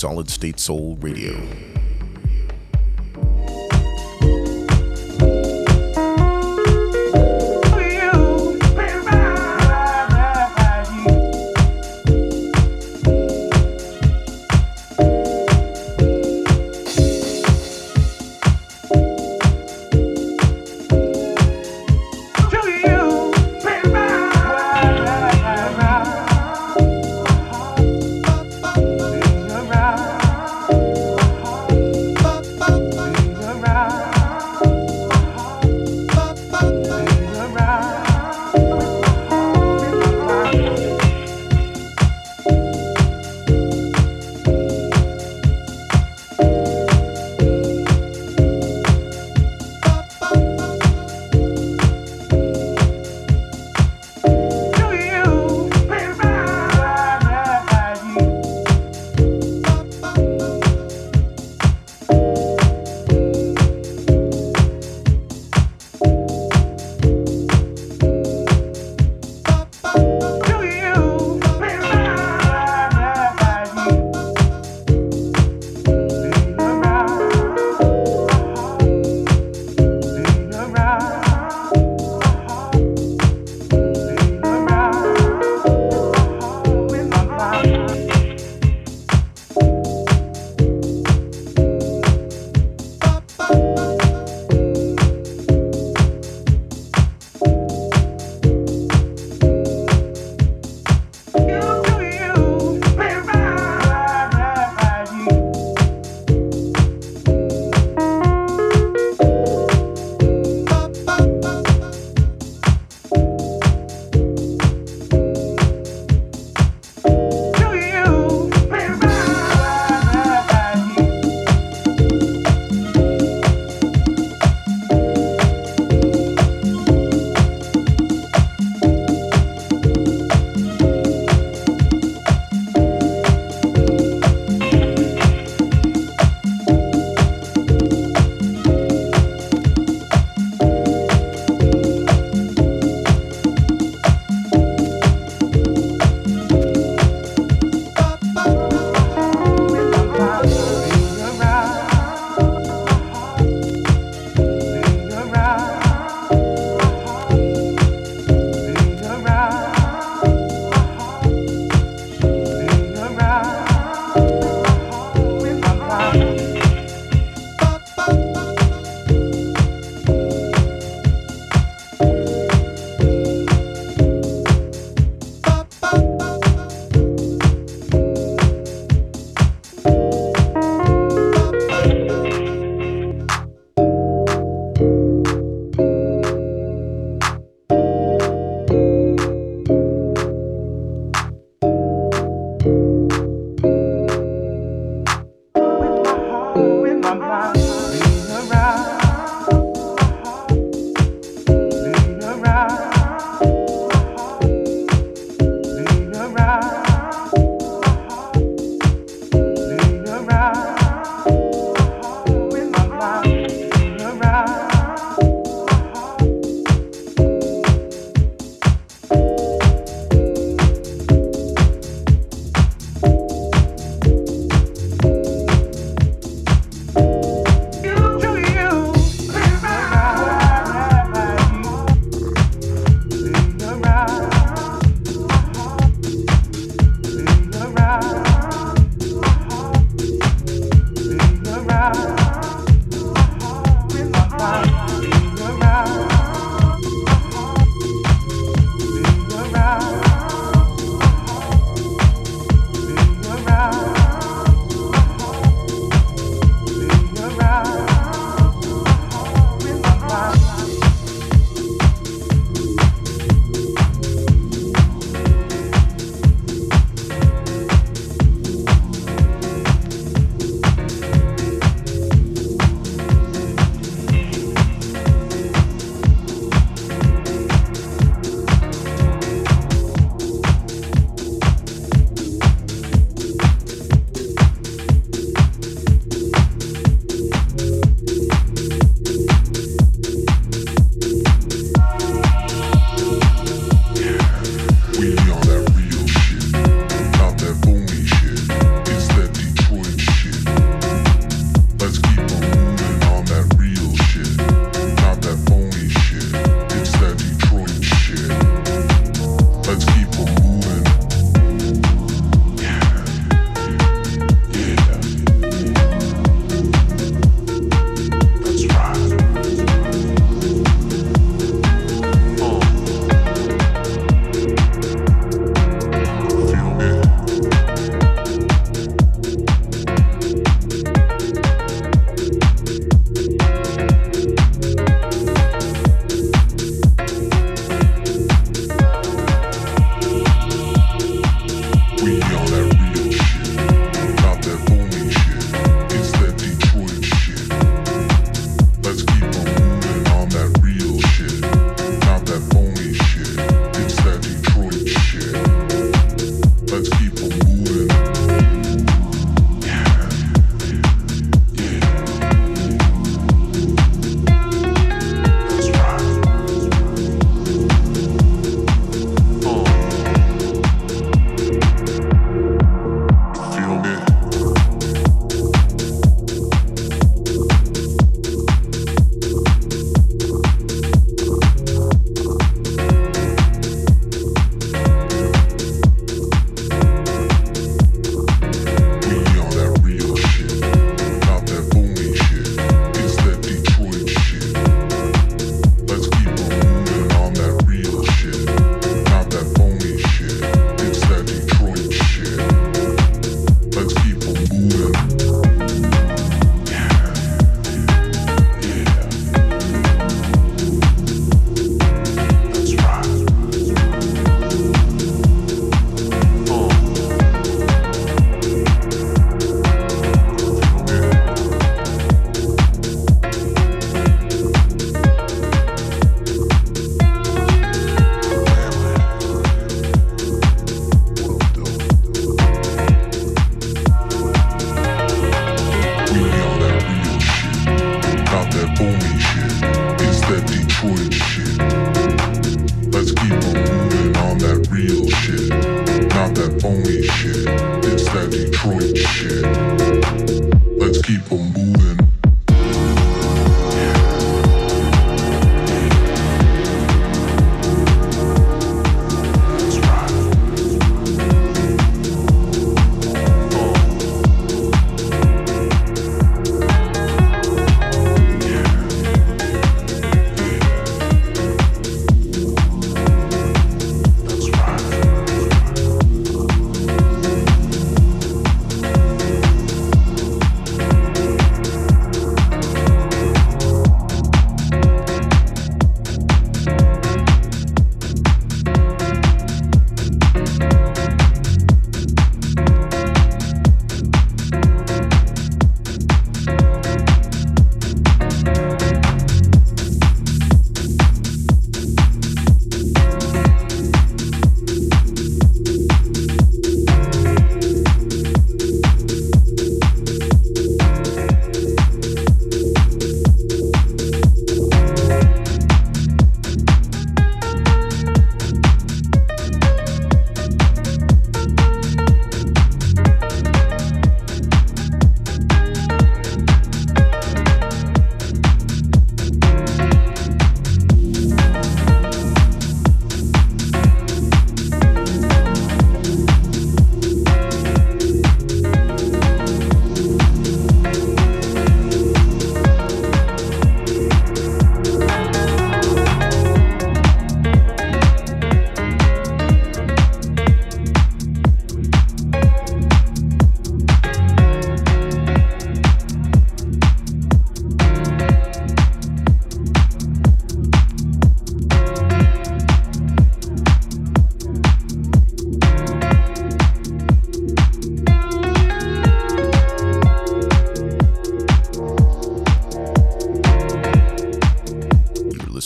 [SPEAKER 4] Solid State Soul Radio.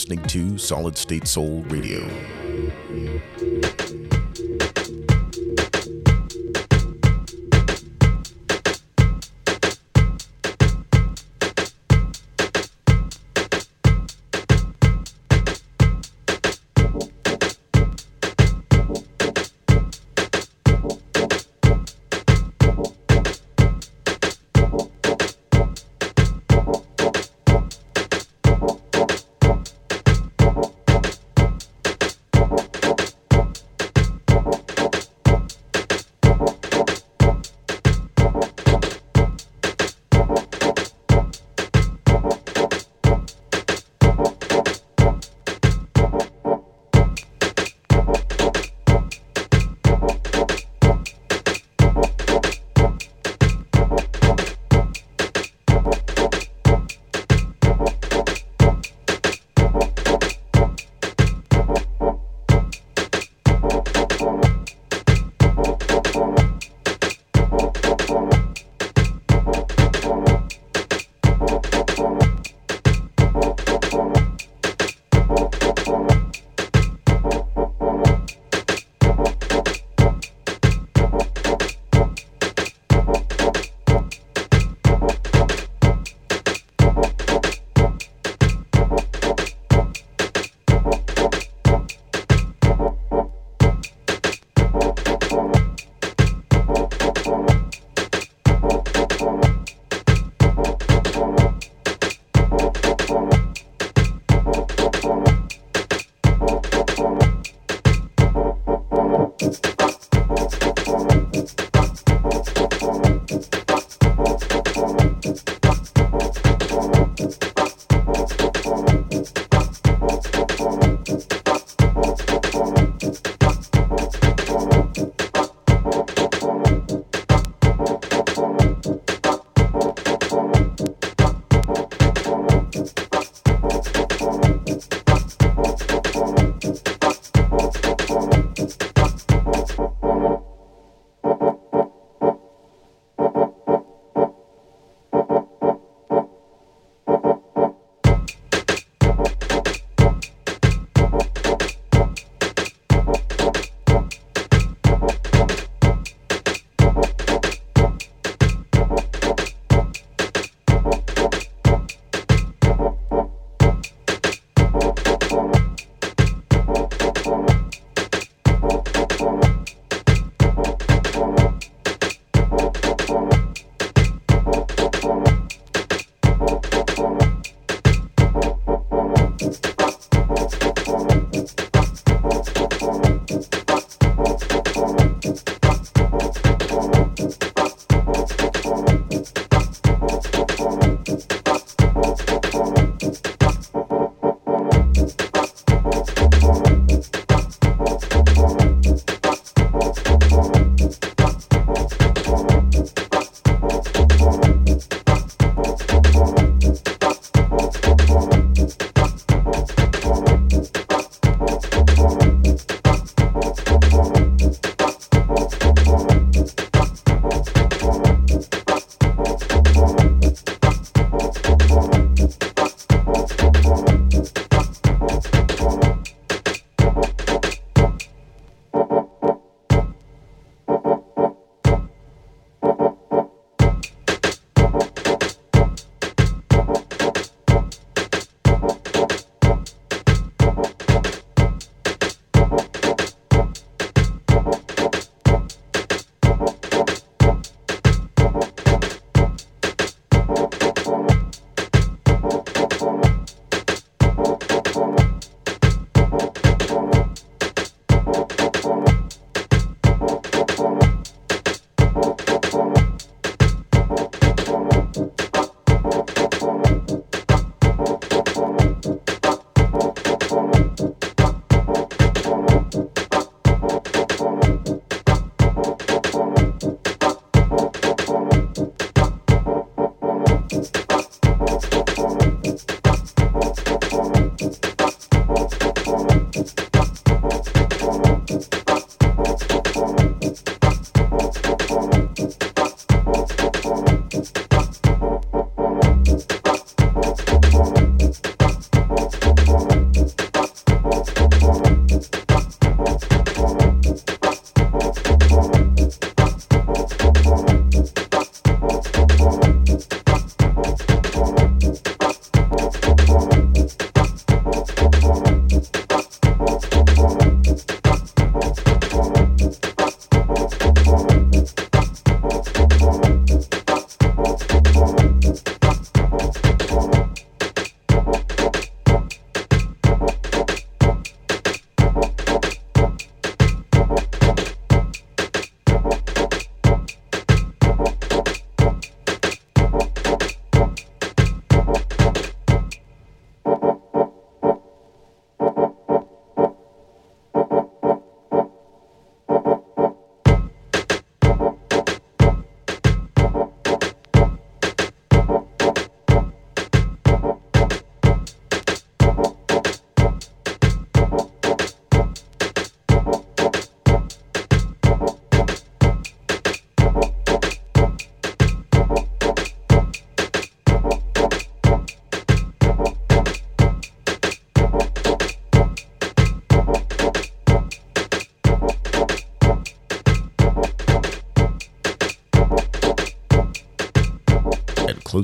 [SPEAKER 4] Listening to Solid State Soul Radio.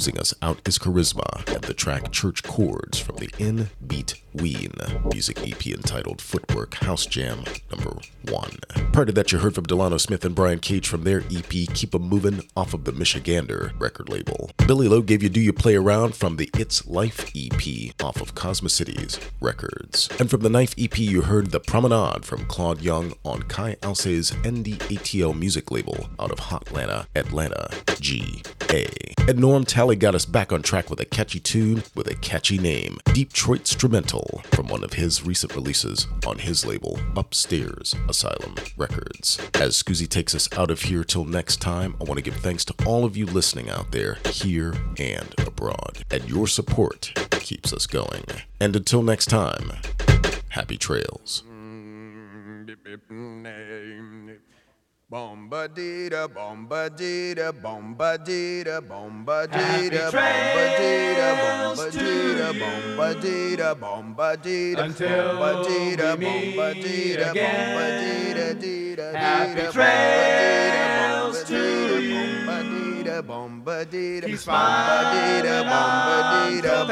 [SPEAKER 4] Closing us out is Charisma and the track Church Chords from the In Beat Ween music EP entitled Footwork House Jam number one. Prior to that, you heard from Delano Smith and Brian Cage from their EP Keep 'em Movin' off of the Michigander record label. Billy Lowe gave you Do You Play Around from the It's Life EP off of Cosmocities Records. And from the Knife EP, you heard The Promenade from Claude Young on Kai Alce's NDATL music label out of Hotlanta, Atlanta, GA. And Norm Talley got us back on track with a catchy tune with a catchy name, Detroit Instrumental, from one of his recent releases on his label, Upstairs Asylum Records. As Scoozy takes us out of here till next time, I want to give thanks to all of you listening out there, here and abroad. And your support keeps us going. And until next time, happy trails.
[SPEAKER 11] Bomba dita, bomba dita, bomba dita, bomba dita, bomba dita, bomba dita, bomba dita, bomba dita,
[SPEAKER 6] Until
[SPEAKER 11] bomba dita,
[SPEAKER 6] we
[SPEAKER 11] bomba
[SPEAKER 6] meet
[SPEAKER 11] dita, bomba
[SPEAKER 6] again.
[SPEAKER 11] dita, dita,
[SPEAKER 6] Happy trails
[SPEAKER 11] bomba dita, bomba dita, bomba dita,
[SPEAKER 6] Keep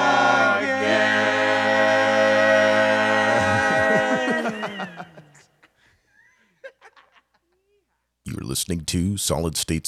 [SPEAKER 4] listening to Solid State